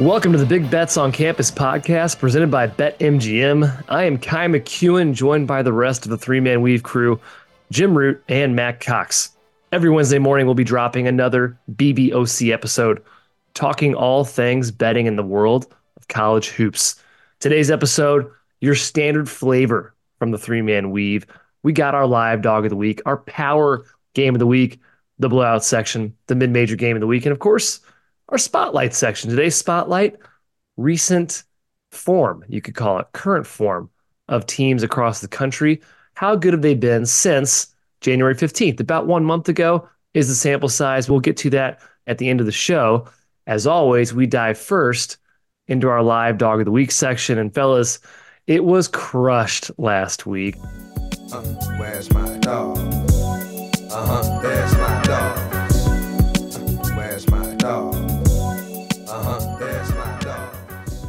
Welcome to the Big Bets on Campus podcast presented by BetMGM. I am Ky McKeon, joined by the rest of the three man weave crew, Jim Root and Matt Cox. Every Wednesday morning, we'll be dropping another BBOC episode, talking all things betting in the world of college hoops. Today's episode, your standard flavor from the three man weave. We got our live dog of the week, our power game of the week, the blowout section, the mid major game of the week, and of course, our spotlight section. Today's spotlight, recent form, you could call it current form of teams across the country. How good have they been since January 15th? About one month ago is the sample size. We'll get to that at the end of the show. As always, we dive first into our live dog of the week section. And fellas, it was crushed last week. Uh, where's my dog? Uh huh, my dog.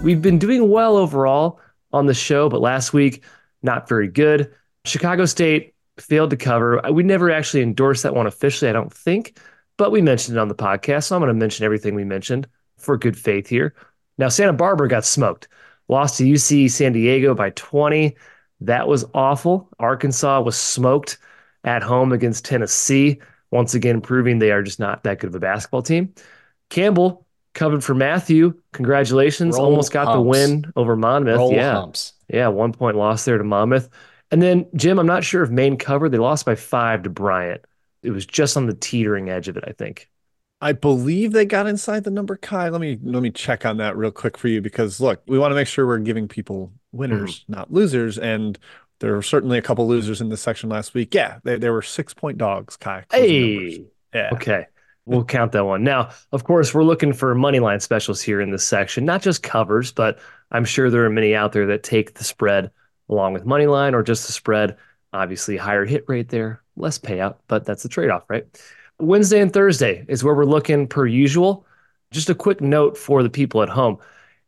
We've been doing well overall on the show, but last week, not very good. Chicago State failed to cover. We never actually endorsed that one officially, I don't think, but we mentioned it on the podcast. So I'm going to mention everything we mentioned for good faith here. Now, Santa Barbara got smoked, lost to UC San Diego by 20. That was awful. Arkansas was smoked at home against Tennessee, once again proving they are just not that good of a basketball team. Campbell covered for Matthew. Congratulations. Roll Almost got the win over Monmouth. Roll yeah. humps. Yeah, one point loss there to Monmouth. And then, Jim, I'm not sure if Maine covered. They lost by five to Bryant. It was just on the teetering edge of it, I think. I believe they got inside the number, Ky. Let me let me check on that real quick for you because look, we want to make sure we're giving people winners, Mm-hmm. not losers. And there were certainly a couple losers in this section last week. Yeah, they, there were six point dogs, Ky. closing numbers. Hey, Yeah. okay. We'll count that one. Now, of course, we're looking for money line specials here in this section, not just covers, but I'm sure there are many out there that take the spread along with money line or just the spread. Obviously, higher hit rate there, less payout, but that's the trade off, right? Wednesday and Thursday is where we're looking per usual. Just a quick note for the people at home.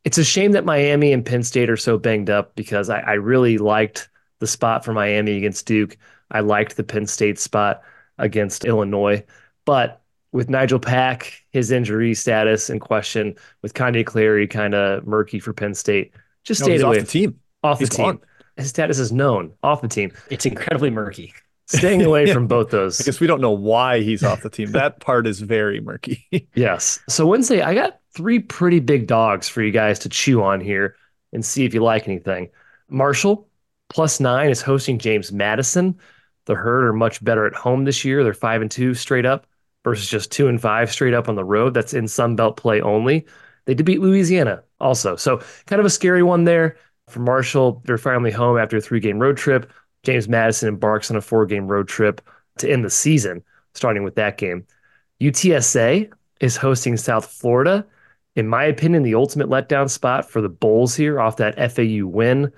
It's a shame that Miami and Penn State are so banged up because I, I really liked the spot for Miami against Duke. I liked the Penn State spot against Illinois. But with Nigel Pack, his injury status in question, with Kanye Clary kind of murky for Penn State, just No, stayed he's away off the team. off the He's team. gone. His status is known off the team. It's incredibly murky. Staying away Yeah. from both those. I guess we don't know why he's off the team. That part is very murky. Yes. So Wednesday, I got three pretty big dogs for you guys to chew on here and see if you like anything. Marshall plus nine is hosting James Madison. The herd are much better at home this year. They're five and two straight up versus just two and five straight up on the road. That's in Sun Belt play only. They did beat Louisiana also. So kind of a scary one there for Marshall. They're finally home after a three game road trip. James Madison embarks on a four game road trip to end the season, starting with that game. UTSA is hosting South Florida. In my opinion, the ultimate letdown spot for the Bulls here off that FAU win,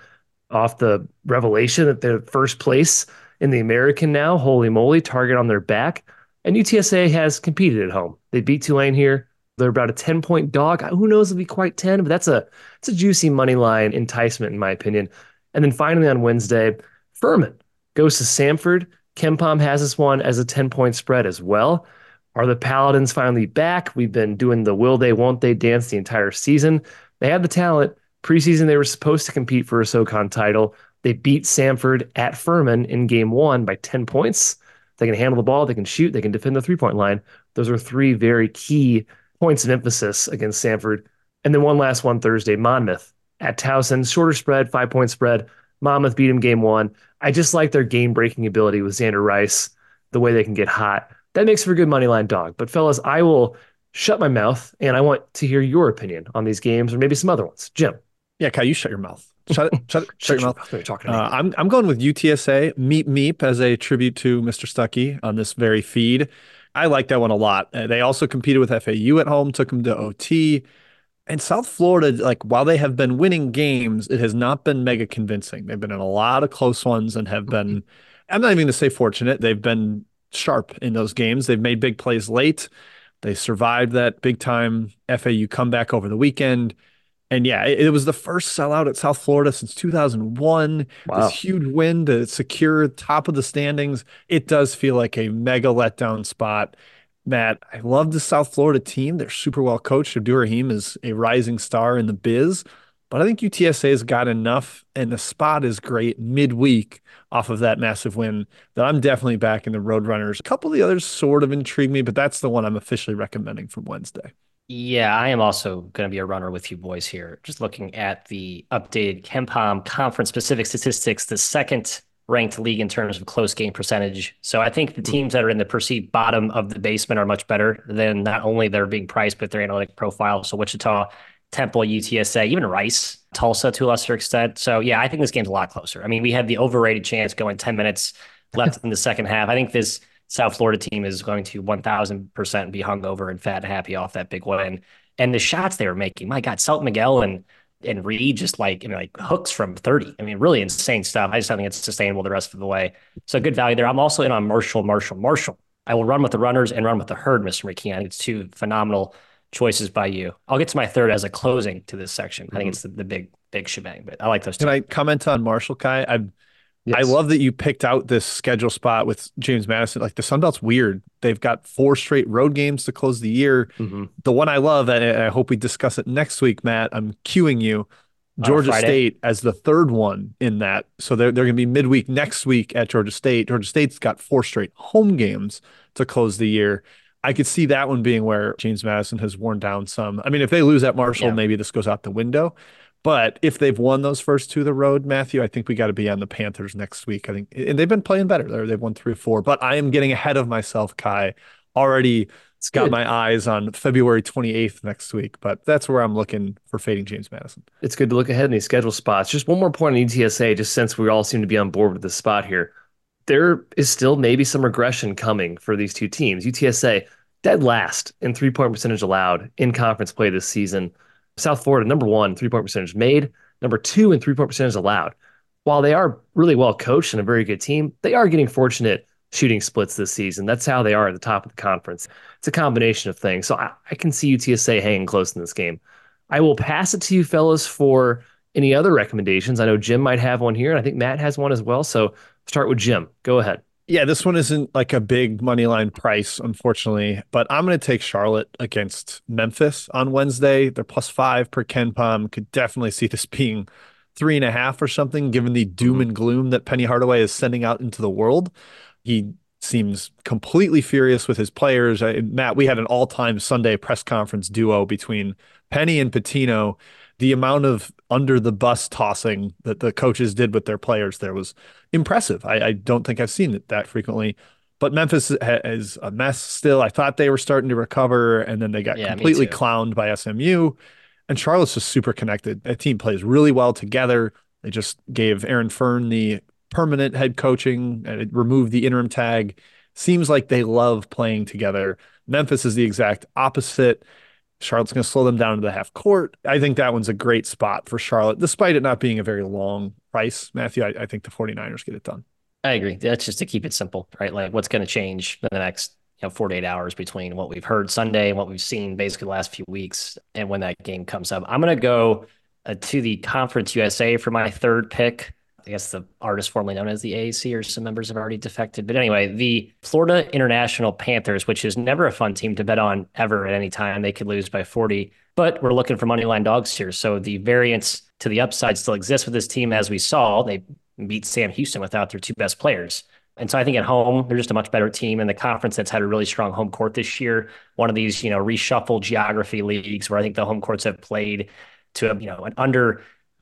off the revelation that they're first place in the American now. Holy moly, target on their back. And UTSA has competed at home. They beat Tulane here. They're about a 10 point dog. Who knows it'll be quite 10, but that's a it's a juicy money line enticement, in my opinion. And then finally on Wednesday, Furman goes to Samford. KenPom has this one as a 10 point spread as well. Are the Paladins finally back? We've been doing the will they, won't they dance the entire season. They have the talent. Preseason, they were supposed to compete for a SoCon title. They beat Samford at Furman in game one by 10 points. They can handle the ball, they can shoot, they can defend the three point line. Those are three very key points of emphasis against Samford. And then one last one Thursday, Monmouth at Towson, shorter spread, five point spread. Monmouth beat him game one. I just like their game breaking ability with Xander Rice, the way they can get hot. That makes for a good money line dog. But fellas, I will shut my mouth and I want to hear your opinion on these games or maybe some other ones. Jim. Yeah, Kyle, you shut your mouth. Shut it. Shut, it, shut, your mouth. You're talking to Uh, I'm I'm going with UTSA Meep Meep as a tribute to Mr. Stuckey on this very feed. I like that one a lot. Uh, they also competed with FAU at home, took them to OT. And South Florida, like while they have been winning games, it has not been mega convincing. They've been in a lot of close ones and have been, I'm not even going to say fortunate. They've been sharp in those games. They've made big plays late. They survived that big time FAU comeback over the weekend. And yeah, it, it was the first sellout at South Florida since 2001. Wow. This huge win to secure top of the standings. It does feel like a mega letdown spot. Matt, I love the South Florida team. They're super well coached. Abdurrahim is a rising star in the biz, but I think UTSA has got enough, and the spot is great midweek off of that massive win that I'm definitely back in the Roadrunners. A couple of the others sort of intrigue me, but that's the one I'm officially recommending from Wednesday. Yeah, I am also going to be a runner with you boys here. Just looking at the updated KenPom conference specific statistics, the second ranked league in terms of close game percentage. So I think the hmm. teams that are in the perceived bottom of the basement are much better than not only they're being priced, but their analytic profile. So Wichita, Temple, UTSA, even Rice, Tulsa to a lesser extent. So yeah, I think this game's a lot closer. I mean, we had the overrated chance going 10 minutes left in the second half. I think this South Florida team is going to 1000% be hungover and fat and happy off that big win. And the shots they were making, my God, Selton Miguel and and Reed just like you know like hooks from 30. I mean, really insane stuff. I just don't think it's sustainable the rest of the way. So good value there. I'm also in on Marshall, Marshall, Marshall. I will run with the runners and run with the herd, Mr. McKeon. It's two phenomenal choices by you. I'll get to my third as a closing to this section. I think mm-hmm. it's the, the big, big shebang, but I like those two. Can I comment on Marshall Ky? I I love that you picked out this schedule spot with James Madison. Like the Sun Belt's weird. They've got four straight road games to close the year. Mhm. The one I love, and I hope we discuss it next week, Matt. I'm cueing you. Georgia State as the third one in that. So they're, they're going to be midweek next week at Georgia State. Georgia State's got four straight home games to close the year. I could see that one being where James Madison has worn down some. I mean, if they lose at Marshall, Yeah. maybe this goes out the window. But if they've won those first two the road, Matthew, I think we got to be on the Panthers next week. I think, and they've been playing better. They've won three or four. But I am getting ahead of myself, Ky. Already It's got good. my eyes on February 28th next week. But that's where I'm looking for fading James Madison. it's good to look ahead in these schedule spots. Just one more point on E UTSA, just since we all seem to be on board with this spot here. There is still maybe some regression coming for these two teams. UTSA dead last in three point percentage allowed in conference play this season. South Florida, number one, three point percentage made, number two and three point percentage allowed. While they are really well coached and a very good team, they are getting fortunate shooting splits this season. That's how they are at the top of the conference. It's a combination of things. So I, I can see UTSA hanging close in this game. I will pass it to you fellas for any other recommendations. I know Jim might have one here, and I think Matt has one as well. So start with Jim. Go ahead. Yeah, this one isn't like a big money line price, unfortunately, but I'm going to take Charlotte against Memphis on Wednesday. They're plus five per KenPom. Could definitely see this being three and a half or something, given the doom mm-hmm. and gloom that Penny Hardaway is sending out into the world. He seems completely furious with his players. I, Matt, we had an all time Sunday press conference duo between Penny and Pitino. The amount of under the bus tossing that the coaches did with their players there was impressive. I, I don't think I've seen it that frequently. But Memphis ha- is a mess still. I thought they were starting to recover, and then they got Yeah, completely clowned by SMU. And Charlotte's just super connected. That team plays really well together. They just gave Aaron Fearne the permanent head coaching and it removed the interim tag. Seems like they love playing together. Memphis is the exact opposite. Charlotte's going to slow them down to the half court. I think that one's a great spot for Charlotte, despite it not being a very long price. Matthew, I, I think the 49ers get it done. I agree. That's just to keep it simple, right? Like what's going to change in the next you know 48 hours between what we've heard Sunday and what we've seen basically the last few weeks and when that game comes up. I'm going to go uh, to the Conference USA for my third pick. I guess the artist formerly known as the AAC or some members have already defected. But anyway, the Florida International Panthers, which is never a fun team to bet on ever at any time. They could lose by 40, but we're looking for money line dogs here. So the variance to the upside still exists with this team, as we saw. They beat Sam Houston without their two best players. And so I think at home, they're just a much better team. And the conference that's had a really strong home court this year, one of these, you know, reshuffled geography leagues where I think the home courts have played to, a, you know, an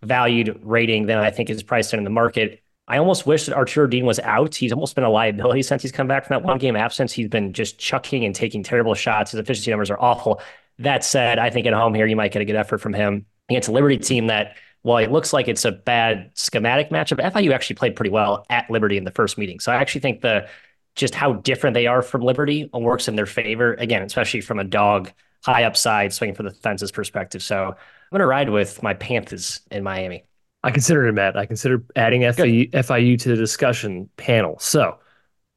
undervalued rating than I think is priced in the market. I almost wish that Arturo Dean was out. He's almost been a liability since he's come back from that one game absence. He's been just chucking and taking terrible shots. His efficiency numbers are awful. That said, I think at home here, you might get a good effort from him against a Liberty team that while it looks like it's a bad schematic matchup, FIU actually played pretty well at Liberty in the first meeting. So I actually think the just how different they are from Liberty works in their favor. Again, especially from a dog high upside swinging for the fences perspective. So I'm going to ride with my Panthers in Miami. I consider it, Matt. I consider adding FIU, FIU to the discussion panel. So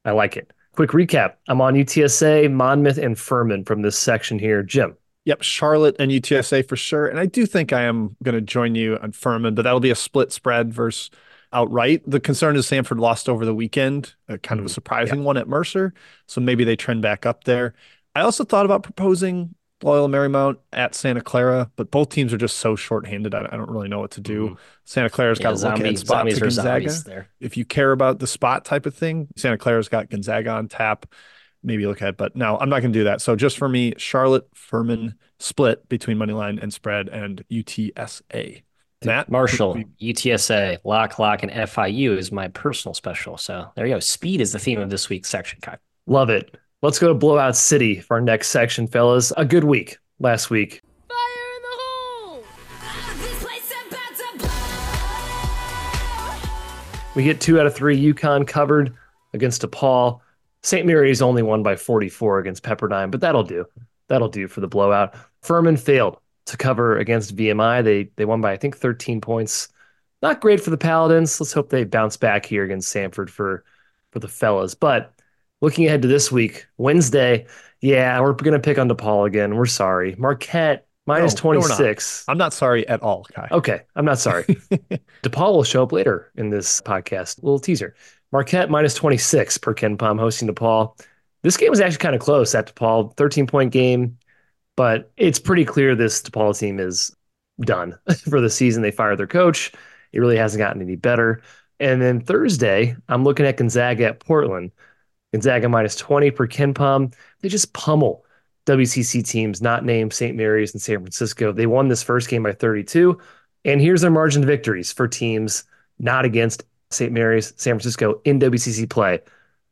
I like it. Quick recap. I'm on UTSA, Monmouth, and Furman from this section here. Jim. Yep, Charlotte and UTSA for sure. And I do think I am going to join you on Furman, but that'll be a split spread versus outright. The concern is Samford lost over the weekend, a kind of a mm-hmm. surprising one at Mercer. So maybe they trend back up there. I also thought about proposing Loyola Marymount at Santa Clara, but both teams are just so shorthanded. I, I don't really know what to do. Mm-hmm. Santa Clara's yeah, got a look at spot to Gonzaga. If you care about the spot type of thing, Santa Clara's got Gonzaga on tap maybe look at. But no, I'm not going to do that. So just for me, Charlotte Furman split between money line and spread and UTSA. Matt Marshall, UTSA, Lock, Lock, and FIU is my personal special. So there you go. Speed is the theme of this week's section, Ky. Love it. Let's go to Blowout City for our next section, fellas. A good week last week. Fire in the hole! We get two out of three UConn covered against DePaul. St. Mary's only won by 44 against Pepperdine, but that'll do. That'll do for the blowout. Furman failed to cover against VMI. They they won by I think 13 points. Not great for the Paladins. Let's hope they bounce back here against Samford for for the fellas. But looking ahead to this week, Wednesday, yeah, we're gonna pick on DePaul again. We're sorry. Marquette minus no, 26. No, I'm not sorry at all, Ky. Okay, I'm not sorry. DePaul will show up later in this podcast. A little teaser. Marquette minus 26 per KenPom hosting DePaul. This game was actually kind of close at DePaul, 13 point game, but it's pretty clear this DePaul team is done for the season. They fired their coach. It really hasn't gotten any better. And then Thursday, I'm looking at Gonzaga at Portland. Gonzaga minus 20 per KenPom. They just pummel WCC teams not named St. Mary's and San Francisco. They won this first game by 32. And here's their margin of victories for teams not against St. Mary's, San Francisco in WCC play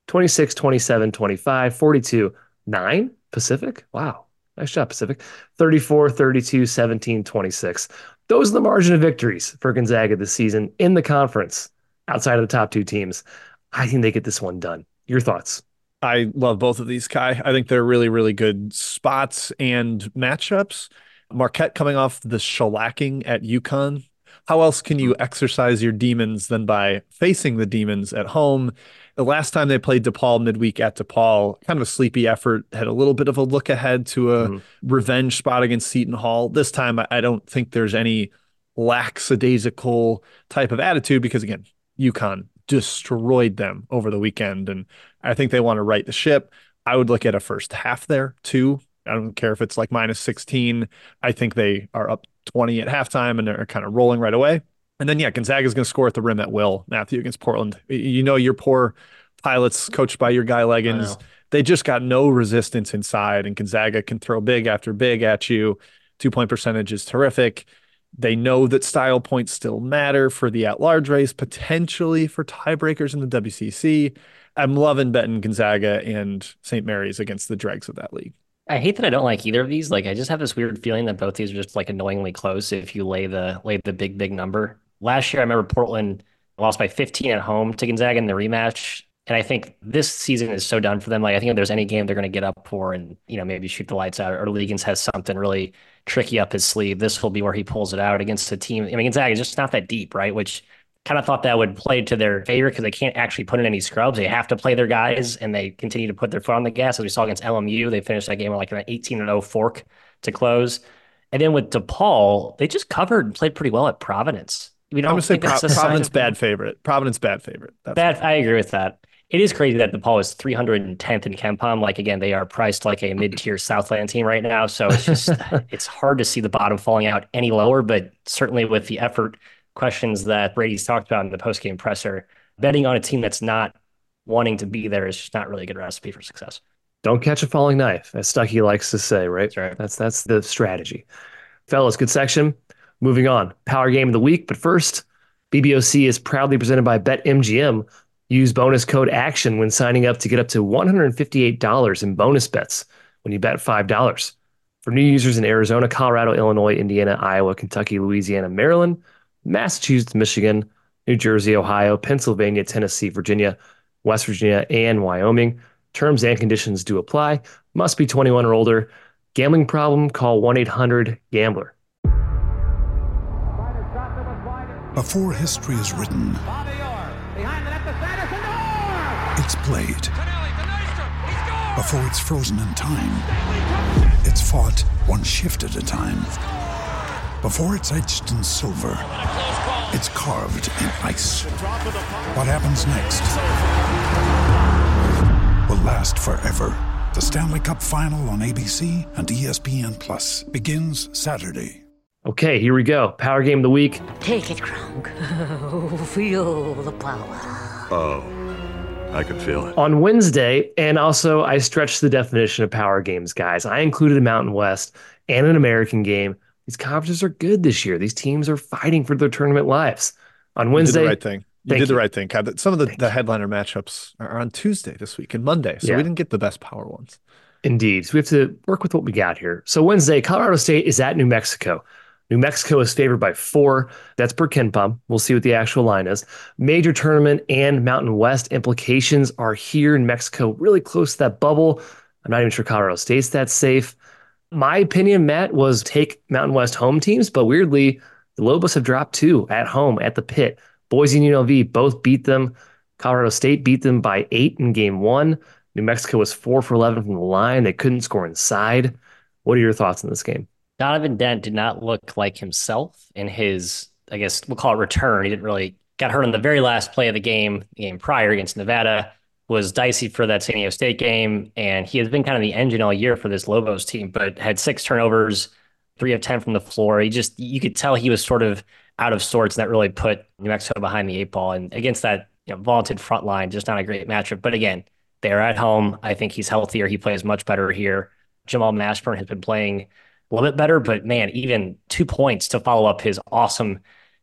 26, 27, 25, 42, 9 Pacific. Wow. Nice job, Pacific. 34, 32, 17, 26. Those are the margin of victories for Gonzaga this season in the conference outside of the top two teams. I think they get this one done. Your thoughts? I love both of these, Ky. I think they're really, really good spots and matchups. Marquette coming off the shellacking at UConn how else can you exercise your demons than by facing the demons at home? The last time they played DePaul midweek at DePaul, kind of a sleepy effort, had a little bit of a look ahead to a mm-hmm. revenge spot against Seton Hall. This time, I don't think there's any lackadaisical type of attitude because, again, UConn destroyed them over the weekend. And I think they want to right the ship. I would look at a first half there too. I don't care if it's like minus 16. I think they are up 20 at halftime and they're kind of rolling right away. And then, yeah, Gonzaga is going to score at the rim at will, Matthew, against Portland. You know, your poor pilots coached by your guy Legans, they just got no resistance inside, and Gonzaga can throw big after big at you. Two point percentage is terrific. They know that style points still matter for the at large race, potentially for tiebreakers in the WCC. I'm loving betting Gonzaga and St. Mary's against the dregs of that league. I hate that I don't like either of these. Like I just have this weird feeling that both these are just like annoyingly close if you lay the lay the big big number. Last year I remember Portland lost by 15 at home to Gonzaga in the rematch. And I think this season is so done for them. Like I think if there's any game they're going to get up for and you know maybe shoot the lights out, or Legans has something really tricky up his sleeve, this will be where he pulls it out against a team. I mean Gonzaga is just not that deep, right? Which kind of thought that would play to their favor because they can't actually put in any scrubs. They have to play their guys and they continue to put their foot on the gas. As we saw against LMU, they finished that game with like an 18 0 fork to close. And then with DePaul, they just covered and played pretty well at Providence. We don't I'm gonna say Pro- Providence bad favorite. Providence bad favorite. That's Bad. I agree with that. It is crazy that DePaul is 310th in KenPom. Like again, they are priced like a mid-tier Southland team right now. So it's just it's hard to see the bottom falling out any lower. But certainly with the effort questions that Brady's talked about in the post-game presser, betting on a team that's not wanting to be there is just not really a good recipe for success. Don't catch a falling knife, as Stuckey likes to say, right? That's right. That's that's the strategy. Fellas, good section. Moving on. Power game of the week. But first, BBOC is proudly presented by BetMGM. Use bonus code ACTION when signing up to get up to $158 in bonus bets when you bet $5. For new users in Arizona, Colorado, Illinois, Indiana, Iowa, Kentucky, Louisiana, Maryland, Massachusetts, Michigan, New Jersey, Ohio, Pennsylvania, Tennessee, Virginia, West Virginia, and Wyoming. Terms and conditions do apply. Must be 21 or older. Gambling problem? Call 1 800 GAMBLER. Before history is written, it's played. Before it's frozen in time, it's fought one shift at a time. Before it's etched in silver, it's carved in ice. What happens next will last forever. The Stanley Cup Final on ABC and ESPN Plus begins Saturday. Okay, here we go. Power game of the week. Take it, Kronk. Feel the power. Oh, I can feel it. on Wednesday, and also I stretched the definition of power games, guys. I included a Mountain West and an American game. These conferences are good this year. These teams are fighting for their tournament lives. On You did Wednesday, the right thing. You Thank did the right thing. Kyle. Some of the, the headliner matchups are on Tuesday this week and Monday, so Yeah. we didn't get the best power ones. Indeed. So we have to work with what we got here. So Wednesday, Colorado State is at New Mexico. New Mexico is favored by four. That's per Kenpom. We'll see what the actual line is. Major tournament and Mountain West implications are here in Mexico, really close to that bubble. I'm not even sure Colorado State's that safe. My opinion, Matt, was take Mountain West home teams, but weirdly, the Lobos have dropped two at home at the pit. Boise and UNLV both beat them. Colorado State beat them by eight in game one. New Mexico was four for 11 from the line. They couldn't score inside. What are your thoughts on this game? Donovan Dent did not look like himself in his, I guess we'll call it return. He didn't really got hurt on the very last play of the game, the game prior against Nevada, was dicey for that San Diego State game. And he has been kind of the engine all year for this Lobos team, but had six turnovers, three of 10 from the floor. He just, you could tell he was sort of out of sorts. And that really put New Mexico behind the eight ball. And against that you know, vaunted front line, just not a great matchup. But again, they're at home. I think he's healthier. He plays much better here. Jamal Mashburn has been playing little bit better, but man, even two points to follow up his awesome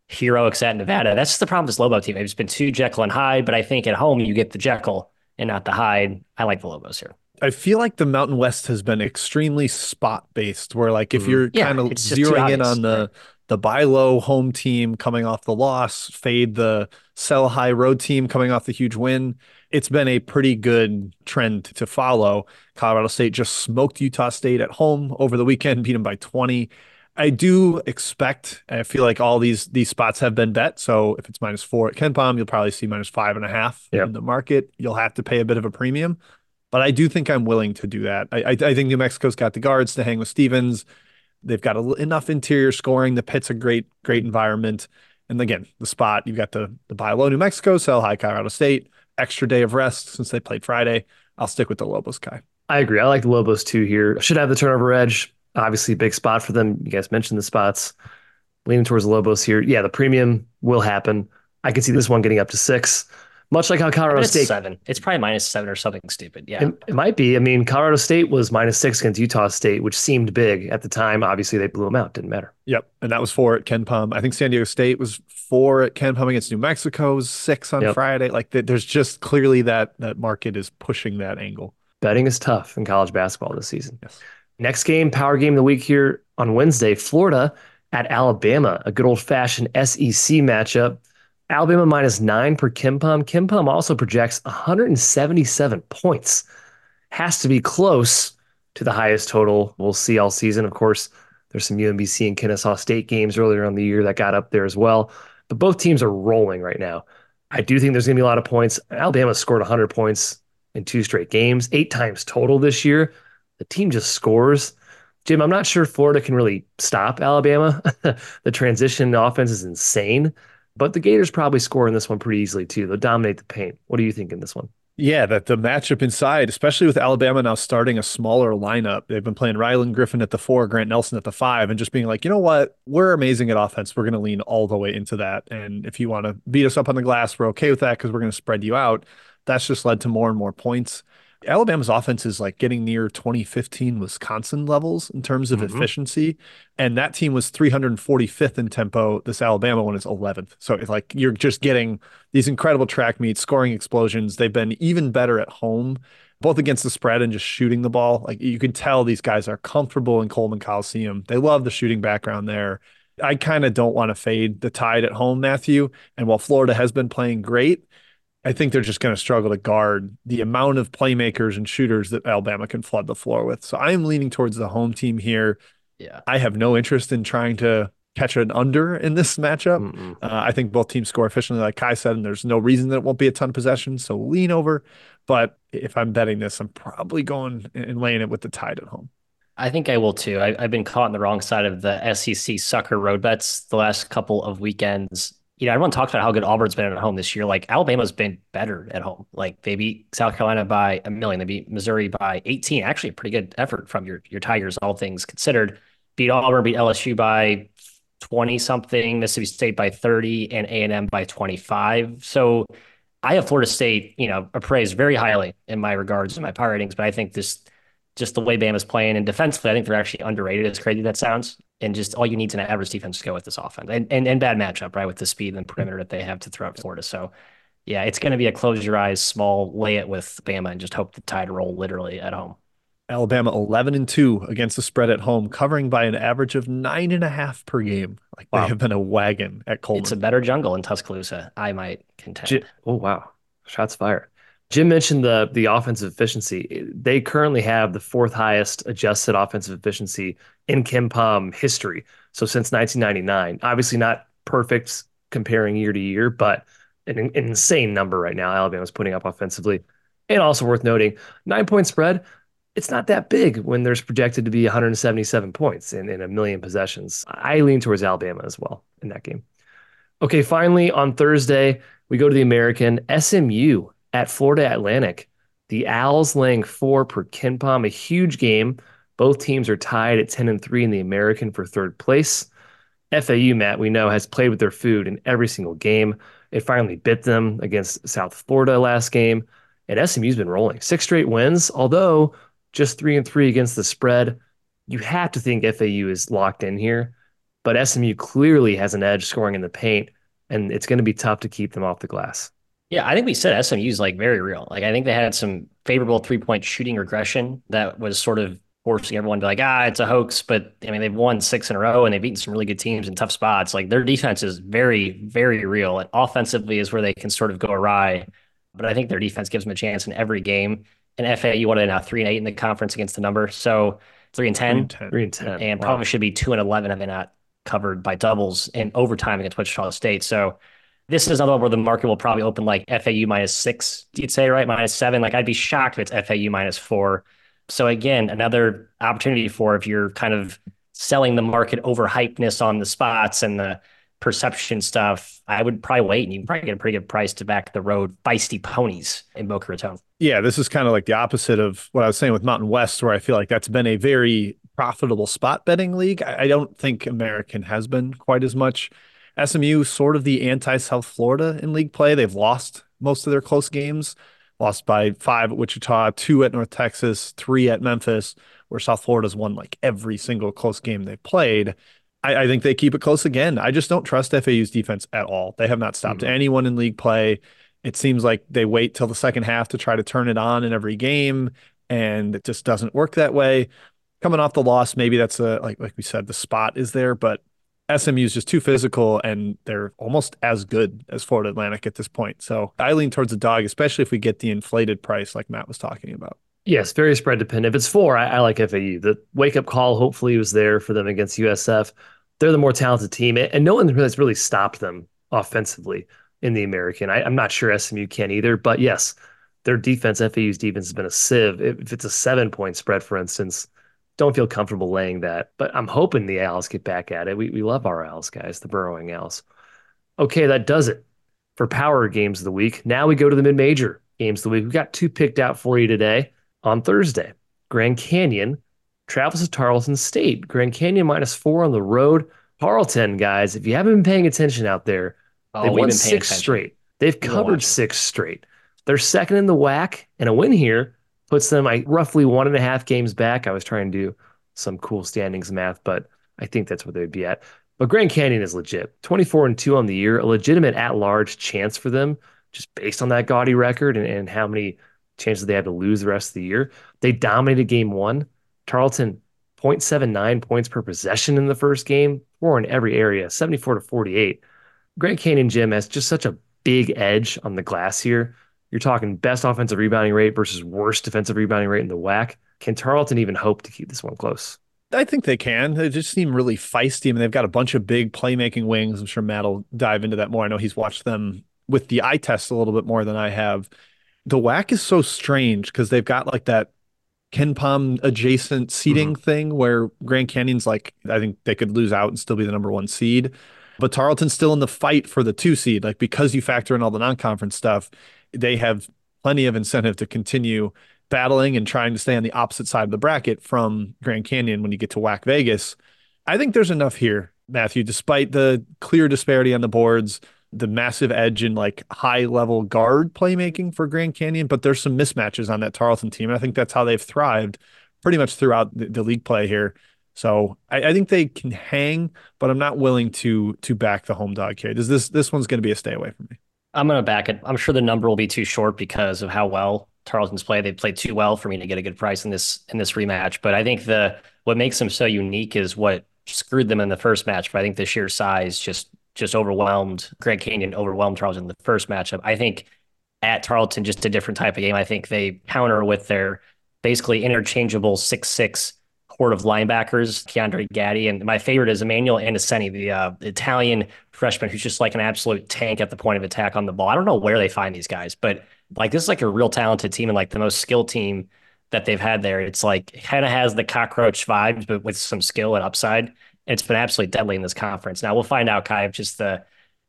heroics at Nevada. That's just the problem with this Lobo team. It's been too Jekyll and Hyde, but I think at home you get the Jekyll and not the Hyde. I like the Lobos here. I feel like the Mountain West has been extremely spot based, where like if Mhm. you're Yeah, kind of zeroing in on the the buy low home team coming off the loss, fade the sell high road team coming off the huge win. It's been a pretty good trend to follow. Colorado State just smoked Utah State at home over the weekend, beat them by 20. I do expect, I feel like all these these spots have been bet. So if it's minus four at KenPom, you'll probably see minus five and a half Yep. in the market. You'll have to pay a bit of a premium. But I do think I'm willing to do that. I, I, I think New Mexico's got the guards to hang with Stevens. They've got a, enough interior scoring. The pit's a great, great environment. And again, the spot you've got the the buy low New Mexico, sell high Colorado State, extra day of rest since they played Friday. I'll stick with the Lobos guy. I agree. I like the Lobos too here. Should have the turnover edge. Obviously, big spot for them. You guys mentioned the spots. Leaning towards the Lobos here. Yeah, the premium will happen. I can see this one getting up to six, much like how Colorado It's State. seven. It's probably minus seven or something stupid. Yeah. It, it might be. I mean, Colorado State was minus six against Utah State, which seemed big at the time. Obviously, they blew them out. Didn't matter. Yep. And that was four at KenPom. I think San Diego State was four at KenPom against New Mexico, was six on Yep. Friday. Like th- there's just clearly that that market is pushing that angle. Betting is tough in college basketball this season. Yes. Next game, power game of the week here on Wednesday, Florida at Alabama, a good old fashioned SEC matchup. Alabama minus nine per KenPom. KenPom also projects 177 points. Has to be close to the highest total we'll see all season. Of course, there's some UMBC and Kennesaw State games earlier in the year that got up there as well. but both teams are rolling right now. I do think there's going to be a lot of points. Alabama scored 100 points in two straight games, eight times total this year. The team just scores. Jim, I'm not sure Florida can really stop Alabama. the transition offense is insane, but the Gators probably score in this one pretty easily too. They'll dominate the paint. What do you think in this one? Yeah, that the matchup inside, especially with Alabama now starting a smaller lineup. They've been playing Rylan Griffin at the four, Grant Nelson at the five, and just being like, you know what? We're amazing at offense. We're going to lean all the way into that. And if you want to beat us up on the glass, we're okay with that because we're going to spread you out. That's just led to more and more points. Alabama's offense is like getting near 2015 Wisconsin levels in terms of mm-hmm. efficiency. And that team was 345th in tempo. This Alabama one is 11th. So it's like you're just getting these incredible track meets, scoring explosions. They've been even better at home, both against the spread and just shooting the ball. Like you can tell these guys are comfortable in Coleman Coliseum. They love the shooting background there. I kind of don't want to fade the tide at home, Matthew. And while Florida has been playing great, I think they're just going to struggle to guard the amount of playmakers and shooters that Alabama can flood the floor with. So I am leaning towards the home team here. Yeah. I have no interest in trying to catch an under in this matchup. Uh, I think both teams score efficiently, like Ky said, and there's no reason that it won't be a ton of possession. So lean over. But if I'm betting this, I'm probably going and laying it with the tide at home. I think I will too. I, have been caught on the wrong side of the SEC sucker road bets the last couple of weekends you know, everyone talks about how good Auburn's been at home this year. Like Alabama's been better at home. Like they beat South Carolina by a million. They beat Missouri by 18. Actually, a pretty good effort from your your Tigers, all things considered. Beat Auburn, beat LSU by 20 something, Mississippi State by 30, and A&M by 25. So I have Florida State, you know, appraised very highly in my regards and my power ratings, but I think this just the way Bama's playing and defensively, I think they're actually underrated. As crazy that sounds, and just all you need is an average defense to go with this offense, and and, and bad matchup, right, with the speed and perimeter that they have to throw out Florida. So, yeah, it's going to be a close your eyes, small, lay it with Bama, and just hope the tide roll literally at home. Alabama 11 and 2 against the spread at home, covering by an average of nine and a half per game. Like wow. they have been a wagon at Coleman. It's a better jungle in Tuscaloosa, I might contend. oh, wow. Shots fired. Jim mentioned the the offensive efficiency. They currently have the fourth highest adjusted offensive efficiency in KenPom history. So since 1999, obviously not perfect comparing year to year, but an, an insane number right now. Alabama's putting up offensively, and also worth noting, nine point spread. It's not that big when there's projected to be 177 points in, in a million possessions. I lean towards Alabama as well in that game. Okay, finally on Thursday, we go to the American SMU at Florida Atlantic. The Owls laying four per KenPom, a huge game. Both teams are tied at 10 and 3 in the American for third place. FAU, Matt, we know, has played with their food in every single game. It finally bit them against South Florida last game. And SMU's been rolling six straight wins, although just three and three against the spread. You have to think FAU is locked in here, but SMU clearly has an edge scoring in the paint, and it's going to be tough to keep them off the glass. Yeah, I think we said SMU is like very real. Like I think they had some favorable three point shooting regression that was sort of forcing everyone to be like, ah, it's a hoax. But I mean, they've won six in a row and they've beaten some really good teams in tough spots. Like their defense is very, very real. And offensively is where they can sort of go awry. But I think their defense gives them a chance in every game. And FAU, what are they now? Three and eight in the conference against the number. So three and 10. Three and 10. And wow. probably should be two and 11 have they not covered by doubles in overtime against Wichita State. So this is another one where the market will probably open like FAU minus six, you'd say, right? Minus seven. Like I'd be shocked if it's FAU minus four. So again, another opportunity for if you're kind of selling the market over hypeness on the spots and the perception stuff, I would probably wait and you can probably get a pretty good price to back the road feisty ponies in Boca Raton. Yeah, this is kind of like the opposite of what I was saying with Mountain West, where I feel like that's been a very profitable spot betting league. I don't think American has been quite as much. SMU sort of the anti South Florida in league play. They've lost most of their close games, lost by five at Wichita, two at North Texas, three at Memphis, where South Florida's won like every single close game they've played. I, I think they keep it close again. I just don't trust FAU's defense at all. They have not stopped mm-hmm. anyone in league play. It seems like they wait till the second half to try to turn it on in every game, and it just doesn't work that way. Coming off the loss, maybe that's a like like we said, the spot is there, but SMU is just too physical and they're almost as good as Florida Atlantic at this point. So I lean towards the dog, especially if we get the inflated price like Matt was talking about. Yes, very spread dependent. If it's four, I, I like FAU. The wake up call hopefully was there for them against USF. They're the more talented team, and no one has really stopped them offensively in the American. I, am not sure SMU can either, but yes, their defense, FAU's defense has been a sieve. If it's a seven point spread, for instance, don't feel comfortable laying that. But I'm hoping the Owls get back at it. We, we love our Owls, guys, the burrowing Owls. Okay, that does it for power games of the week. Now we go to the mid major games of the week. We've got two picked out for you today on Thursday. Grand Canyon travels to Tarleton State. Grand Canyon minus four on the road. Tarleton, guys, if you haven't been paying attention out there, oh, they've won six attention. straight. They've covered six straight. They're second in the WAC, and a win here puts them like roughly one and a half games back. I was trying to do some cool standings math, but I think that's where they'd be at. But Grand Canyon is legit. 24 and 2 on the year, a legitimate at large chance for them, just based on that gaudy record and, and how many chances they have to lose the rest of the year. They dominated game one. Tarleton 0.79 points per possession in the first game, four in every area, 74 to 48. Grand Canyon Jim has just such a big edge on the glass here. You're talking best offensive rebounding rate versus worst defensive rebounding rate in the WAC. Can Tarleton even hope to keep this one close? I think they can. They just seem really feisty. I mean, they've got a bunch of big playmaking wings. I'm sure Matt will dive into that more. I know he's watched them with the eye test a little bit more than I have. The WAC is so strange because they've got like that KenPom adjacent seating mm-hmm. thing where Grand Canyon's like, I think they could lose out and still be the number one seed. But Tarleton's still in the fight for the two seed. Like because you factor in all the non conference stuff, they have plenty of incentive to continue battling and trying to stay on the opposite side of the bracket from Grand Canyon when you get to WAC Vegas. I think there's enough here, Matthew, despite the clear disparity on the boards, the massive edge in like high level guard playmaking for Grand Canyon, but there's some mismatches on that Tarleton team. And I think that's how they've thrived pretty much throughout the, the league play here. So I, I, think they can hang, but I'm not willing to to back the home dog here. Does this this one's going to be a stay away from me? I'm going to back it. I'm sure the number will be too short because of how well Tarleton's play. They played too well for me to get a good price in this in this rematch. But I think the what makes them so unique is what screwed them in the first match. But I think the sheer size just just overwhelmed Grand Canyon, overwhelmed Tarleton in the first matchup. I think at Tarleton, just a different type of game. I think they counter with their basically interchangeable six six horde of linebackers, Keandre Gaddy, and my favorite is Emmanuel Innocenti, the uh, Italian freshman who's just like an absolute tank at the point of attack on the ball. I don't know where they find these guys, but like this is like a real talented team and like the most skilled team that they've had there. It's like kind of has the cockroach vibes, but with some skill and upside it's been absolutely deadly in this conference. Now we'll find out, Ky, if just the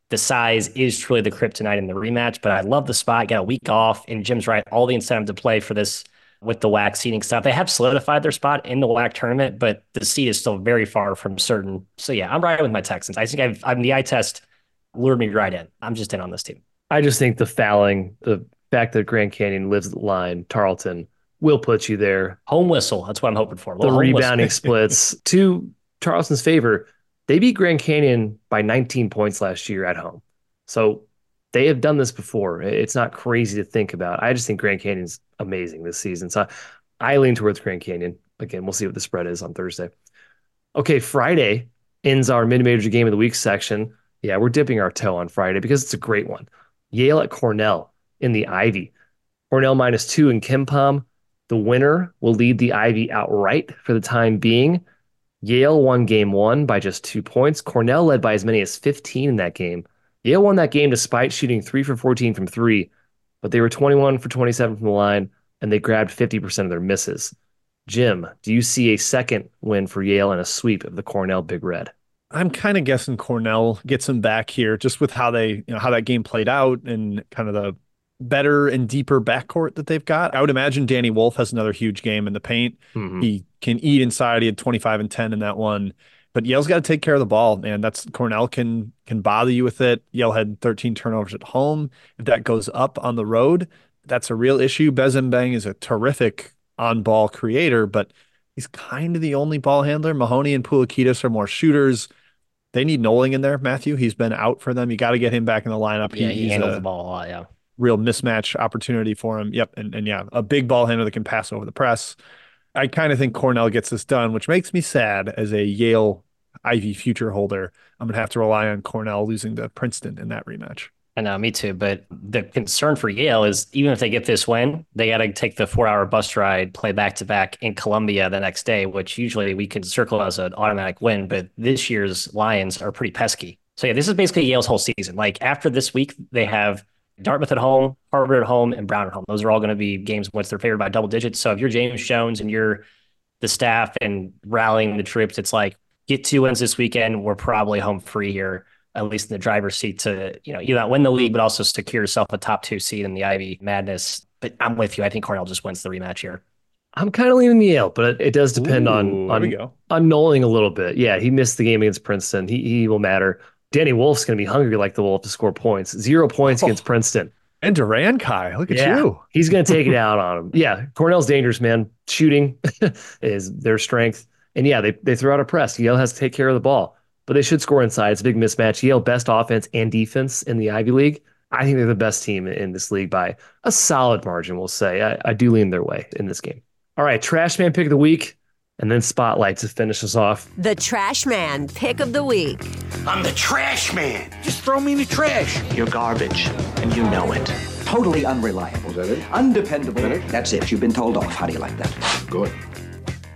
the size is truly the kryptonite in the rematch. But I love the spot. Got a week off, and Jim's right. All the incentive to play for this with the WAC seating stuff. They have solidified their spot in the WAC tournament, but the seed is still very far from certain. So yeah, I'm right with my Texans. I think I've I'm the eye test lured me right in. I'm just in on this team. I just think the fouling, the fact that Grand Canyon lives the line, Tarleton will put you there. Home whistle. That's what I'm hoping for. The rebounding splits. to Tarleton's favor, they beat Grand Canyon by 19 points last year at home. So they have done this before. It's not crazy to think about. I just think Grand Canyon's amazing this season. So I lean towards Grand Canyon. Again, we'll see what the spread is on Thursday. Okay, Friday ends our mid-major game of the week section. Yeah, we're dipping our toe on Friday because it's a great one. Yale at Cornell in the Ivy. Cornell minus two in KenPom. The winner will lead the Ivy outright for the time being. Yale won game one by just two points. Cornell led by as many as 15 in that game. Yale won that game despite shooting three for 14 from three, but they were 21 for 27 from the line and they grabbed 50% of their misses. Jim, do you see a second win for Yale and a sweep of the Cornell Big Red? I'm kind of guessing Cornell gets them back here just with how they, you know, how that game played out and kind of the better and deeper backcourt that they've got. I would imagine Danny Wolf has another huge game in the paint. Mm-hmm. He can eat inside. He had 25 and 10 in that one. But Yale's got to take care of the ball, man. That's Cornell can can bother you with it. Yale had 13 turnovers at home. If that goes up on the road, that's a real issue. Bez Mbeng is a terrific on-ball creator, but he's kind of the only ball handler. Mahoney and Poulakidas are more shooters. They need Knowling in there, Matthew. He's been out for them. You got to get him back in the lineup. Yeah, he, he handles a, the ball a lot. Yeah, real mismatch opportunity for him. Yep. And, and yeah, a big ball handler that can pass over the press. I kind of think Cornell gets this done, which makes me sad as a Yale Ivy future holder. I'm going to have to rely on Cornell losing to Princeton in that rematch. I know, me too. But the concern for Yale is even if they get this win, they got to take the four hour bus ride, play back to back in Columbia the next day, which usually we can circle as an automatic win. But this year's Lions are pretty pesky So yeah, this is basically Yale's whole season. Like after this week, they have Dartmouth at home, Harvard at home, and Brown at home. Those are all going to be games which they're favored by double digits. So if you're James Jones and you're the staff and rallying the troops, it's like get two wins this weekend. We're probably home free here, at least in the driver's seat to you know either not win the league, but also secure yourself a top two seed in the Ivy Madness. But I'm with you. I think Cornell just wins the rematch here. I'm kind of leaning Yale, but it, it does depend Ooh, on on, on Knowling a little bit. Yeah, he missed the game against Princeton. He he will matter. Danny Wolf's going to be hungry like the Wolf to score points. Zero points Oh. against Princeton. And Duran Kai, look at Yeah, you. He's going to take it out on him. Yeah, Cornell's dangerous, man. Shooting is their strength. And yeah, they, they throw out a press. Yale has to take care of the ball, but they should score inside. It's a big mismatch. Yale, best offense and defense in the Ivy League. I think they're the best team in this league by a solid margin, we'll say. I, I do lean their way in this game. All right, Trash Man pick of the week, and then Spotlight to finish us off. The Trash Man Pick of the Week. I'm the trash man. Just throw me in the trash. You're garbage, and you know it. Totally unreliable. Is that it? Undependable. That's it. You've been told off. How do you like that? Good.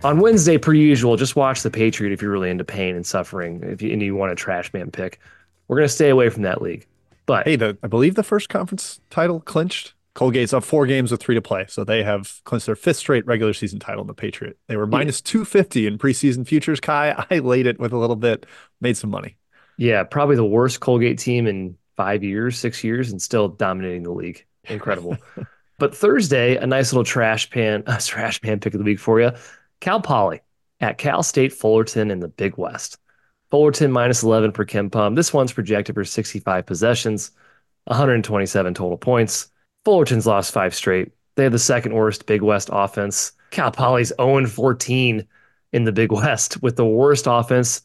On Wednesday, per usual, just watch The Patriot if you're really into pain and suffering if you, and you want a Trash Man pick. We're going to stay away from that league. But hey, the, I believe the first conference title clinched. Colgate's up four games with three to play, so they have clinched their fifth straight regular season title in the Patriot. They were minus two fifty in preseason futures. Ky, I laid it with a little bit, made some money. Yeah, probably the worst Colgate team in five years, six years, and still dominating the league. Incredible. but Thursday, a nice little trash pan, a trash pan pick of the week for you. Cal Poly at Cal State Fullerton in the Big West. Fullerton minus 11 per KenPom. This one's projected for 65 possessions, 127 total points. Fullerton's lost five straight. They have the second worst Big West offense. Cal Poly's 0 14 in the Big West with the worst offense,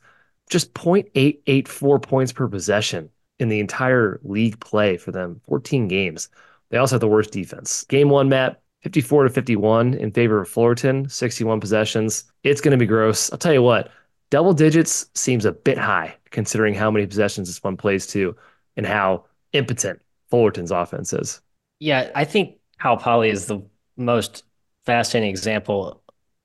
just 0.884 points per possession in the entire league play for them, 14 games. They also have the worst defense. Game one, Matt, 54 to 51 in favor of Fullerton, 61 possessions. It's going to be gross. I'll tell you what, double digits seems a bit high considering how many possessions this one plays to and how impotent Fullerton's offense is. Yeah, I think Cal Poly is the most fascinating example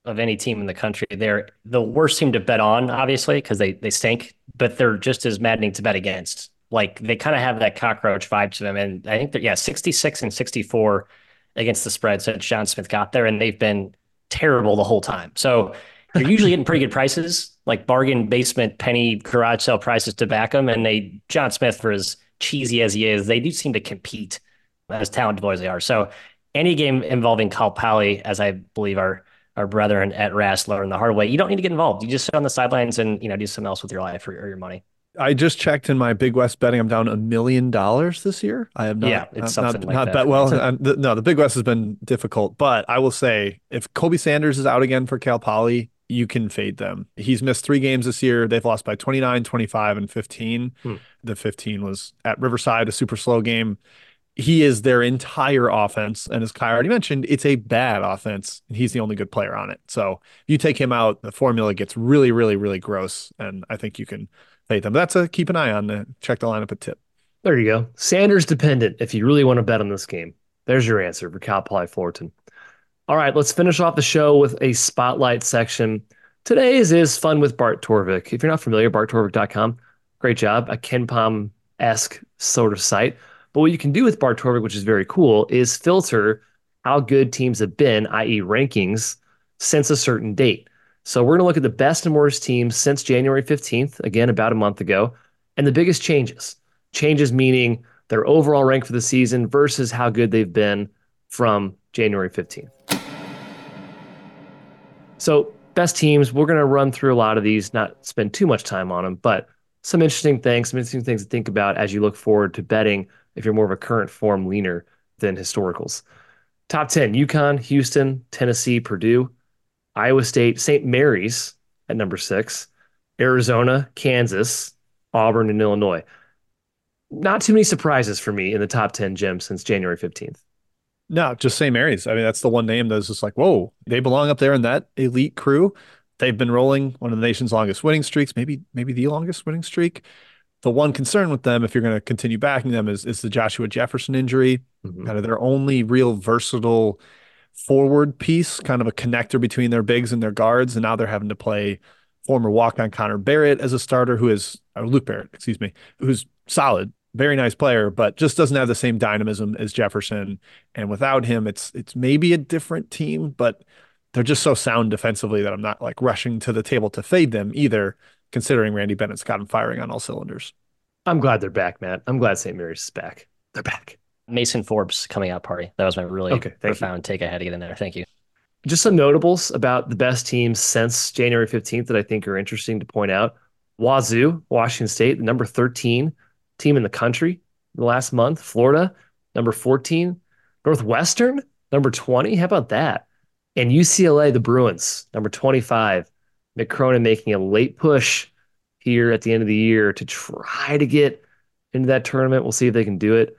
of any team in the country. They're the worst team to bet on, obviously, because they they stink, but they're just as maddening to bet against. Like they kind of have that cockroach vibe to them, and I think they're yeah, sixty six and sixty four against the spread since John Smith got there, and they've been terrible the whole time. So you're usually getting pretty good prices, like bargain basement penny garage sale prices to back them, and they John Smith for as cheesy as he is, they do seem to compete as talented boys they are. So any game involving Cal Poly, as I believe our our brethren at RAS learned the hard way, you don't need to get involved. You just sit on the sidelines and you know do something else with your life or, or your money. I just checked in my Big West betting. I'm down a million dollars this year. I have not, Yeah, it's not, something not, like not that. bet well. the, no, the Big West has been difficult, but I will say if Kobe Sanders is out again for Cal Poly, you can fade them. He's missed three games this year. They've lost by 29, 25, and 15. Hmm. The 15 was at Riverside, a super slow game. He is their entire offense. And as Ky already mentioned, it's a bad offense, and he's the only good player on it. So if you take him out, the formula gets really, really, really gross. And I think you can fade them. That's a keep an eye on. Uh, check the lineup at tip. There you go. Sanders dependent if you really want to bet on this game. There's your answer for Cal Poly Fullerton. All right, let's finish off the show with a spotlight section. Today's is fun with Bart Torvik. If you're not familiar, barttorvik.com. Great job. A KenPom esque sort of site. But what you can do with Bart Torvik, which is very cool, is filter how good teams have been, i.e., rankings, since a certain date. So we're going to look at the best and worst teams since January 15th, again, about a month ago, and the biggest changes. Changes meaning their overall rank for the season versus how good they've been from January 15th. So, best teams, we're going to run through a lot of these, not spend too much time on them, but some interesting things, some interesting things to think about as you look forward to betting if you're more of a current form leaner than historicals. Top 10 UConn, Houston, Tennessee, Purdue, Iowa State, St. Mary's at number six, Arizona, Kansas, Auburn, and Illinois. Not too many surprises for me in the top 10 gyms since January 15th. No, just St. Mary's. I mean, that's the one name that's just like, whoa, they belong up there in that elite crew. They've been rolling one of the nation's longest winning streaks, maybe maybe the longest winning streak. The one concern with them, if you're going to continue backing them, is is the Joshua Jefferson injury. Mhm. Kind of their only real versatile forward piece, kind of a connector between their bigs and their guards, and now they're having to play former walk-on Connor Barrett as a starter, who is or Luke Barrett, excuse me, who's solid, very nice player, but just doesn't have the same dynamism as Jefferson. And without him, it's it's maybe a different team, but they're just so sound defensively that I'm not like rushing to the table to fade them either, considering Randy Bennett's got him firing on all cylinders. I'm glad they're back, Matt. I'm glad St. Mary's is back. They're back. Mason Forbes coming out party. That was my really okay, profound you. take I had to get in there. Thank you. Just some notables about the best teams since January 15th that I think are interesting to point out. Wazoo, Washington State, the number 13 team in the country the last month. Florida, number 14. Northwestern, number 20. How about that? And UCLA, the Bruins, number 25. Mick Cronin making a late push here at the end of the year to try to get into that tournament. We'll see if they can do it.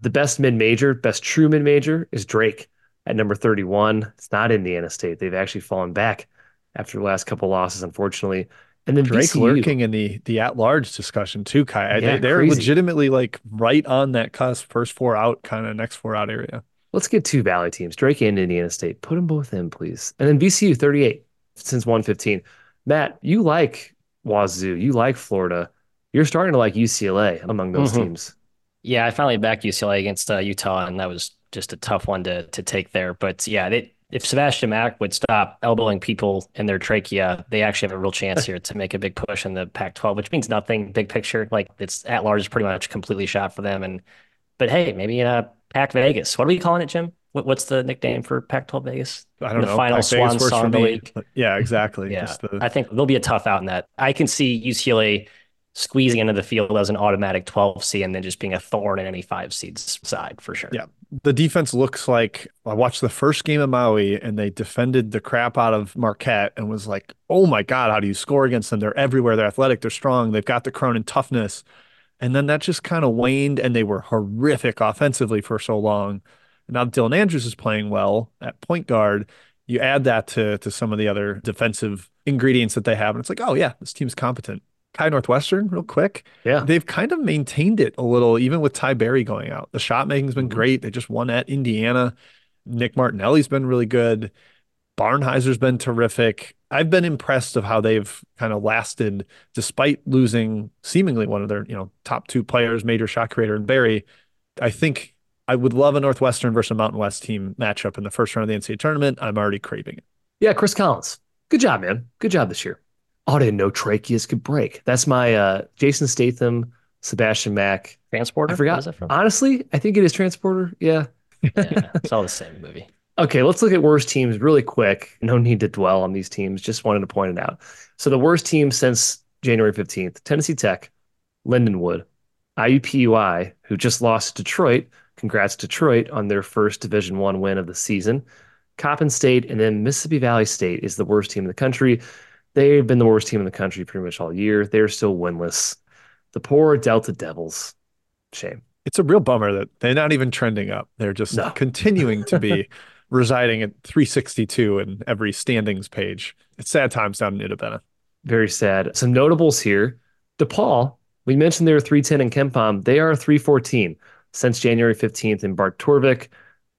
The best mid major, best true mid major is Drake at number 31. It's not Indiana State. They've actually fallen back after the last couple losses, unfortunately. And then Drake VCU, lurking in the the at large discussion too, Ky. Yeah, they, are crazy. legitimately like right on that cusp, first four out, kind of next four out area. Let's get two Valley teams, Drake and Indiana State. Put them both in, please. And then VCU 38 since 115. Matt, you like Wazoo, you like Florida. You're starting to like UCLA among those Mhm. teams. Yeah, I finally backed UCLA against uh, Utah, and that was just a tough one to to take there. But yeah, they, if Sebastian Mack would stop elbowing people in their trachea, they actually have a real chance here to make a big push in the Pac-12, which means nothing big picture. Like it's at large is pretty much completely shot for them. And but hey, maybe in a Pac Vegas. What are we calling it, Jim? What, what's the nickname for Pac-12 Vegas? I don't the know. The final Pac swan song of the week. Yeah, exactly. Yeah, the- I think there'll be a tough out in that. I can see UCLA squeezing into the field as an automatic 12 seed and then just being a thorn in any five seeds side for sure. Yeah. the defense looks like I watched the first game of Maui and they defended the crap out of Marquette and was like, oh my God, how do you score against them? They're everywhere. They're athletic. They're strong. They've got the Cronin toughness. And then that just kind of waned and they were horrific offensively for so long. And now Dylan Andrews is playing well at point guard. You add that to, to some of the other defensive ingredients that they have. And it's like, oh, yeah, this team's competent. Ky Northwestern, real quick. Yeah. They've kind of maintained it a little, even with Ty Berry going out. The shot making's been mm-hmm. great. They just won at Indiana. Nick Martinelli's been really good. Barnhizer's been terrific. I've been impressed of how they've kind of lasted despite losing seemingly one of their, you know, top two players, major shot creator and Berry. I think I would love a Northwestern versus a Mountain West team matchup in the first round of the NCAA tournament. I'm already craving it. Yeah, Chris Collins. Good job, man. Good job this year. Oh, I didn't know tracheas could break. That's my uh, Jason Statham, Sebastian Mack. Transporter? I forgot. What is that from? Honestly, I think it is Transporter. Yeah. yeah, it's all the same movie. Okay, let's look at worst teams really quick. No need to dwell on these teams. Just wanted to point it out. So the worst team since January 15th, Tennessee Tech, Lindenwood, IUPUI, who just lost to Detroit. Congrats, Detroit, on their first Division One win of the season. Coppin State and then Mississippi Valley State is the worst team in the country. They've been the worst team in the country pretty much all year. They're still winless. The poor Delta Devils. Shame. It's a real bummer that they're not even trending up. They're just No. continuing to be residing at 362 in every standings page. It's sad times down in Itta Bena. Very sad. Some notables here. DePaul, we mentioned they were 310 in KenPom. They are 314 since January 15th in Bart Torvik.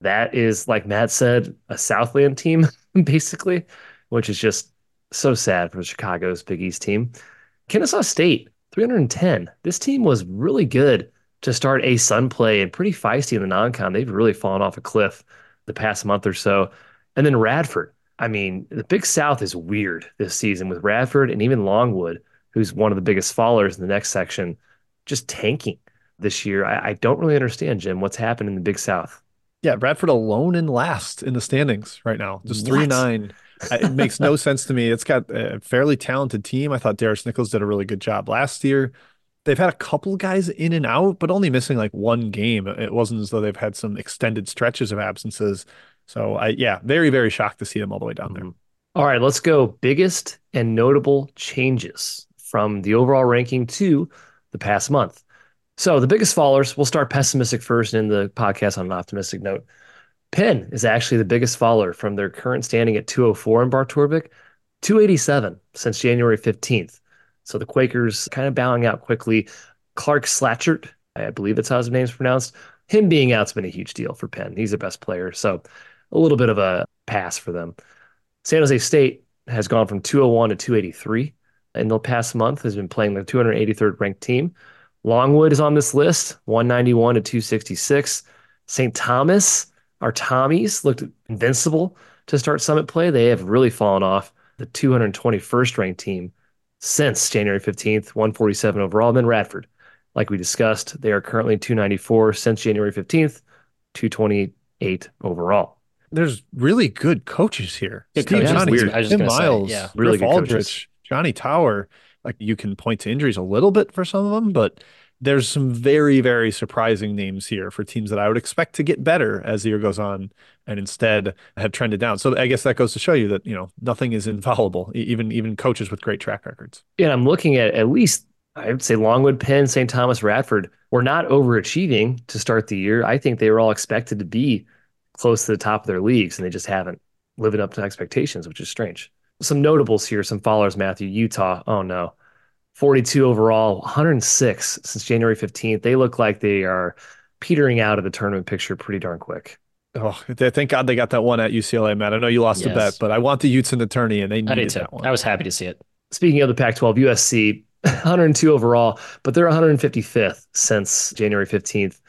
That is, like Matt said, a Southland team, basically, which is just so sad for Chicago's Big East team. Kennesaw State, 310. This team was really good to start a Sun play and pretty feisty in the non con. They've really fallen off a cliff the past month or so. And then Radford. I mean, the Big South is weird this season with Radford and even Longwood, who's one of the biggest fallers in the next section, just tanking this year. I, I don't really understand, Jim, what's happened in the Big South. Yeah, Radford alone in last in the standings right now, just three What? nine. It makes no sense to me. It's got a fairly talented team. I thought Darris Nichols did a really good job last year. They've had a couple guys in and out, but only missing like one game. It wasn't as though they've had some extended stretches of absences. So I, yeah, very very shocked to see them all the way down there. Mm-hmm. All right, let's go. Biggest and notable changes from the overall ranking to the past month. So the biggest fallers, we'll start pessimistic first end the podcast on an optimistic note. Penn is actually the biggest faller from their current standing at 204 in Bart Torvik, 287 since January 15th. So the Quakers kind of bowing out quickly. Clark Slajchert, I believe that's how his name's pronounced. Him being out's been a huge deal for Penn. He's the best player. So a little bit of a pass for them. San Jose State has gone from 201 to 283 in the past month has been playing the 283rd ranked team. Longwood is on this list, 191 to 266. St. Thomas, our Tommies, looked invincible to start summit play. They have really fallen off the 221st ranked team since January 15th, 147 overall. And then Radford, like we discussed, they are currently 294 since January 15th, 228 overall. There's really good coaches here. Good Steve coaches. Johnny, Weird. I just Tim gonna say, Miles, yeah. Really Griff good coaches. Aldrich, Johnny Tauer. Like you can point to injuries a little bit for some of them, but there's some very, very surprising names here for teams that I would expect to get better as the year goes on and instead have trended down. So I guess that goes to show you that, you know, nothing is infallible, even even coaches with great track records. And I'm looking at at least, I would say Longwood, Penn, St. Thomas, Radford were not overachieving to start the year. I think they were all expected to be close to the top of their leagues, and they just haven't lived up to expectations, which is strange. Some notables here, some followers, Matthew, Utah. Oh no. 42 overall, 106 since January 15th. They look like they are petering out of the tournament picture pretty darn quick. Oh, th- thank God they got that one at UCLA, Matt. I know you lost a bet, but I want the Utes in the tourney, and they I needed did too. that one. I was happy to see it. Speaking of the Pac 12, USC, 102 overall, but they're 155th since January 15th.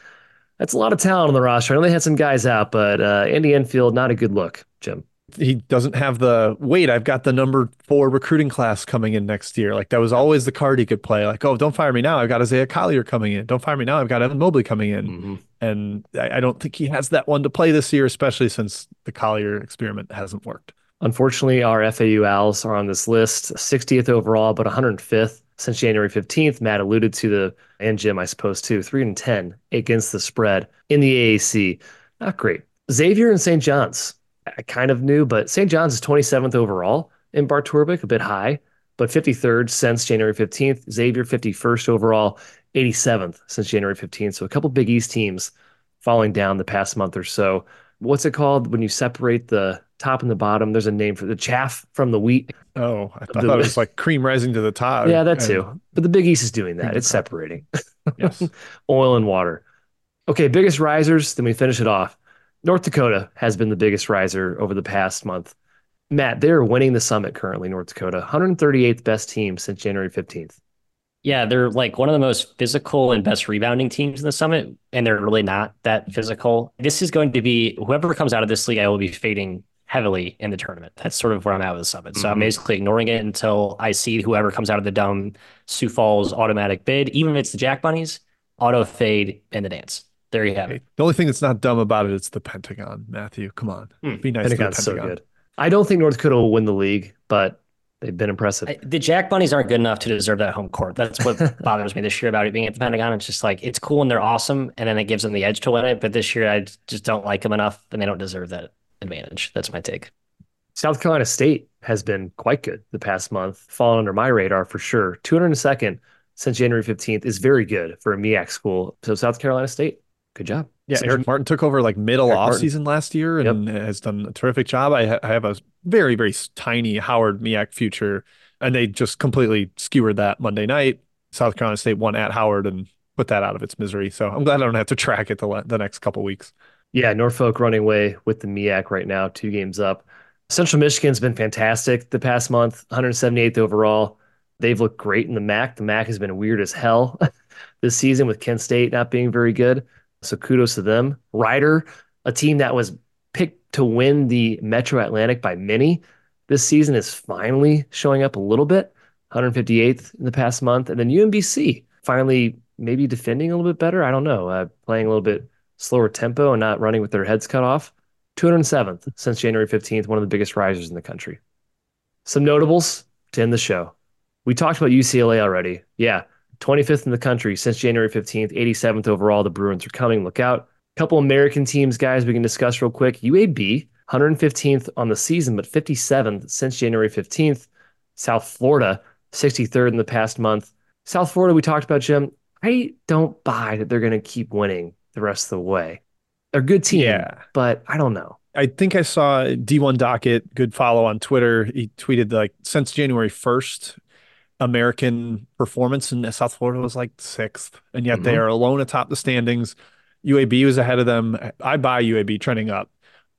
That's a lot of talent on the roster. I know they had some guys out, but uh, Andy Enfield, not a good look, Jim. He doesn't have the wait. I've got the number four recruiting class coming in next year. Like that was always the card he could play. Like, oh, don't fire me now. I've got Isaiah Collier coming in. Don't fire me now. I've got Evan Mobley coming in. Mm-hmm. And I, I don't think he has that one to play this year, especially since the Collier experiment hasn't worked. Unfortunately, our FAU Owls are on this list, 60th overall, but 105th since January 15th. Matt alluded to the, and Jim, I suppose, too, 3 and 10 against the spread in the AAC. Not great. Xavier and St. John's, I kind of knew, but St. John's is 27th overall in Bart Torvik, a bit high, but 53rd since January 15th. Xavier 51st overall, 87th since January 15th. So a couple Big East teams falling down the past month or so. What's it called when you separate the top and the bottom? There's a name for the chaff from the wheat. Oh, I, The- thought it was like cream rising to the top. yeah, that too. But the Big East is doing that. It's the separating Yes. oil and water. Okay, biggest risers. Then we finish it off. North Dakota has been the biggest riser over the past month. Matt, they're winning the summit currently, North Dakota. 138th best team since January 15th. Yeah, they're like one of the most physical and best rebounding teams in the summit, and they're really not that physical. This is going to be whoever comes out of this league, I will be fading heavily in the tournament. That's sort of where I'm at with the summit. So I'm Mhm. basically ignoring it until I see whoever comes out of the dumb Sioux Falls automatic bid, even if it's the Jack Bunnies, auto fade in the dance. There you have it. The only thing that's not dumb about it is the Pentagon, Matthew. Come on. Hmm. Be nice to the Pentagon's so good. I don't think North Dakota will win the league, but they've been impressive. I- The Jack Bunnies aren't good enough to deserve that home court. That's what bothers me this year about it being at the Pentagon. It's just like it's cool and they're awesome, and then it gives them the edge to win it. But this year, I just don't like them enough, and they don't deserve that advantage. That's my take. South Carolina State has been quite good the past month, fallen under my radar for sure. 202nd since January 15th is very good for a MEAC school. So South Carolina State, good job. Yeah, So Eric Martin took over like middle Eric off Martin. season last year and has done a terrific job. I, ha- I have a very very tiny Howard MEAC future, and they just completely skewered that Monday night. South Carolina State won at Howard and put that out of its misery. So I'm glad I don't have to track it the le- the next couple weeks. Yeah, Norfolk running away with the MEAC right now, two games up. Central Michigan's been fantastic the past month, 178th overall. They've looked great in the MAC. The MAC has been weird as hell this season with Kent State not being very good. So kudos to them. Rider, a team that was picked to win the Metro Atlantic by many this season, is finally showing up a little bit. 158th in the past month. And then UMBC finally maybe defending a little bit better. I don't know, uh, playing a little bit slower tempo and not running with their heads cut off. 207th since January 15th, one of the biggest risers in the country. Some notables to end the show. We talked about UCLA already. Yeah, 25th in the country since January 15th, 87th overall. The Bruins are coming. Look out. Couple American teams, guys, we can discuss real quick. UAB, 115th on the season, but 57th since January 15th. South Florida, 63rd in the past month. South Florida, we talked about, Jim. I don't buy that they're going to keep winning the rest of the way. They're a good team, Yeah. but I don't know. I think I saw D1 Docket, good follow on Twitter. He tweeted like since January 1st, American performance in South Florida was like sixth, and yet they Mhm. are alone atop the standings. UAB was ahead of them. I buy UAB trending up.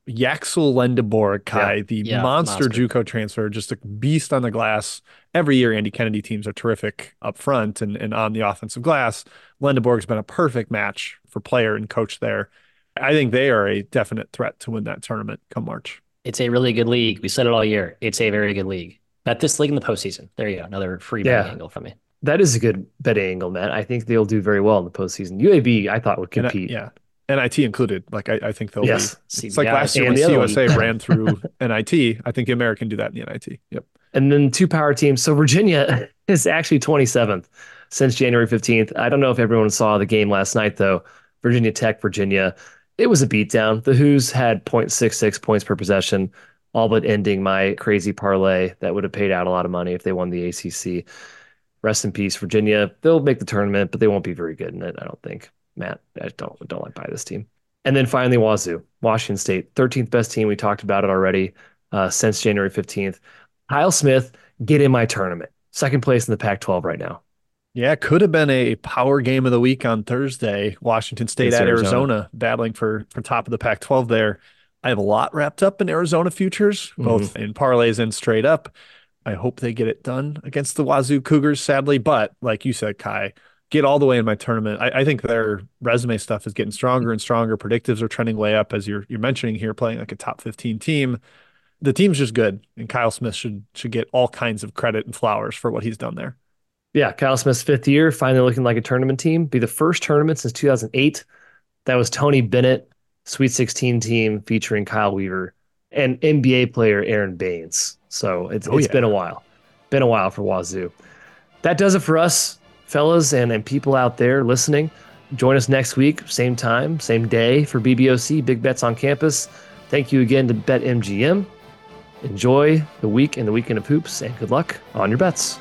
Yaxel Lendeborg, Ky, Yeah. the Yeah, monster, monster. JUCO transfer, just a beast on the glass. Every year, Andy Kennedy teams are terrific up front and, and on the offensive glass. Lendeborg's been a perfect match for player and coach there. I think they are a definite threat to win that tournament come March. It's a really good league. We said it all year. It's a very good league. Bet this league in the postseason. There you go. Another free Yeah. betting angle from me. That is a good betting angle, man. I think they'll do very well in the postseason. UAB, I thought would And I- compete. yeah. NIT included. Like I, I think they'll Yes. be. It's like Yeah, last year when the other one. CUSA ran through NIT. I think the American do that in the NIT. Yep. And then two power teams. So Virginia is actually 27th since January 15th. I don't know if everyone saw the game last night, though. Virginia Tech, Virginia. It was a beatdown. The Hoos had 0.66 points per possession, all but ending my crazy parlay that would have paid out a lot of money if they won the ACC. Rest in peace, Virginia. They'll make the tournament, but they won't be very good in it, I don't think. Matt, I don't don't like buy this team. And then finally, Wazoo, Washington State, 13th best team. We talked about it already uh, since January 15th. Kyle Smith, get in my tournament. Second place in the Pac 12 right now. Yeah, could have been a power game of the week on Thursday. Washington State Against at Arizona. Arizona. battling for for top of the Pac-12 there. I have a lot wrapped up in Arizona futures, mm-hmm. both in parlays and straight up. I hope they get it done against the Wazoo Cougars, sadly. But like you said, Ky, get all the way in my tournament. I, I think their resume stuff is getting stronger and stronger. Predictives are trending way up as you're you're mentioning here, playing like a top 15 team. The team's just good, and Kyle Smith should should get all kinds of credit and flowers for what he's done there. Yeah, Kyle Smith's fifth year, finally looking like a tournament team. Be the first tournament since 2008. That was Tony Bennett, Sweet 16 team featuring Kyle Weaver and NBA player Aron Baynes. So it's Oh, it's yeah. been a while. Been a while for Wazoo. That does it for us, fellas and, and people out there listening. Join us next week, same time, same day for BBOC, Big Bets on Campus. Thank you again to BetMGM. Enjoy the week and the weekend of hoops, and good luck on your bets.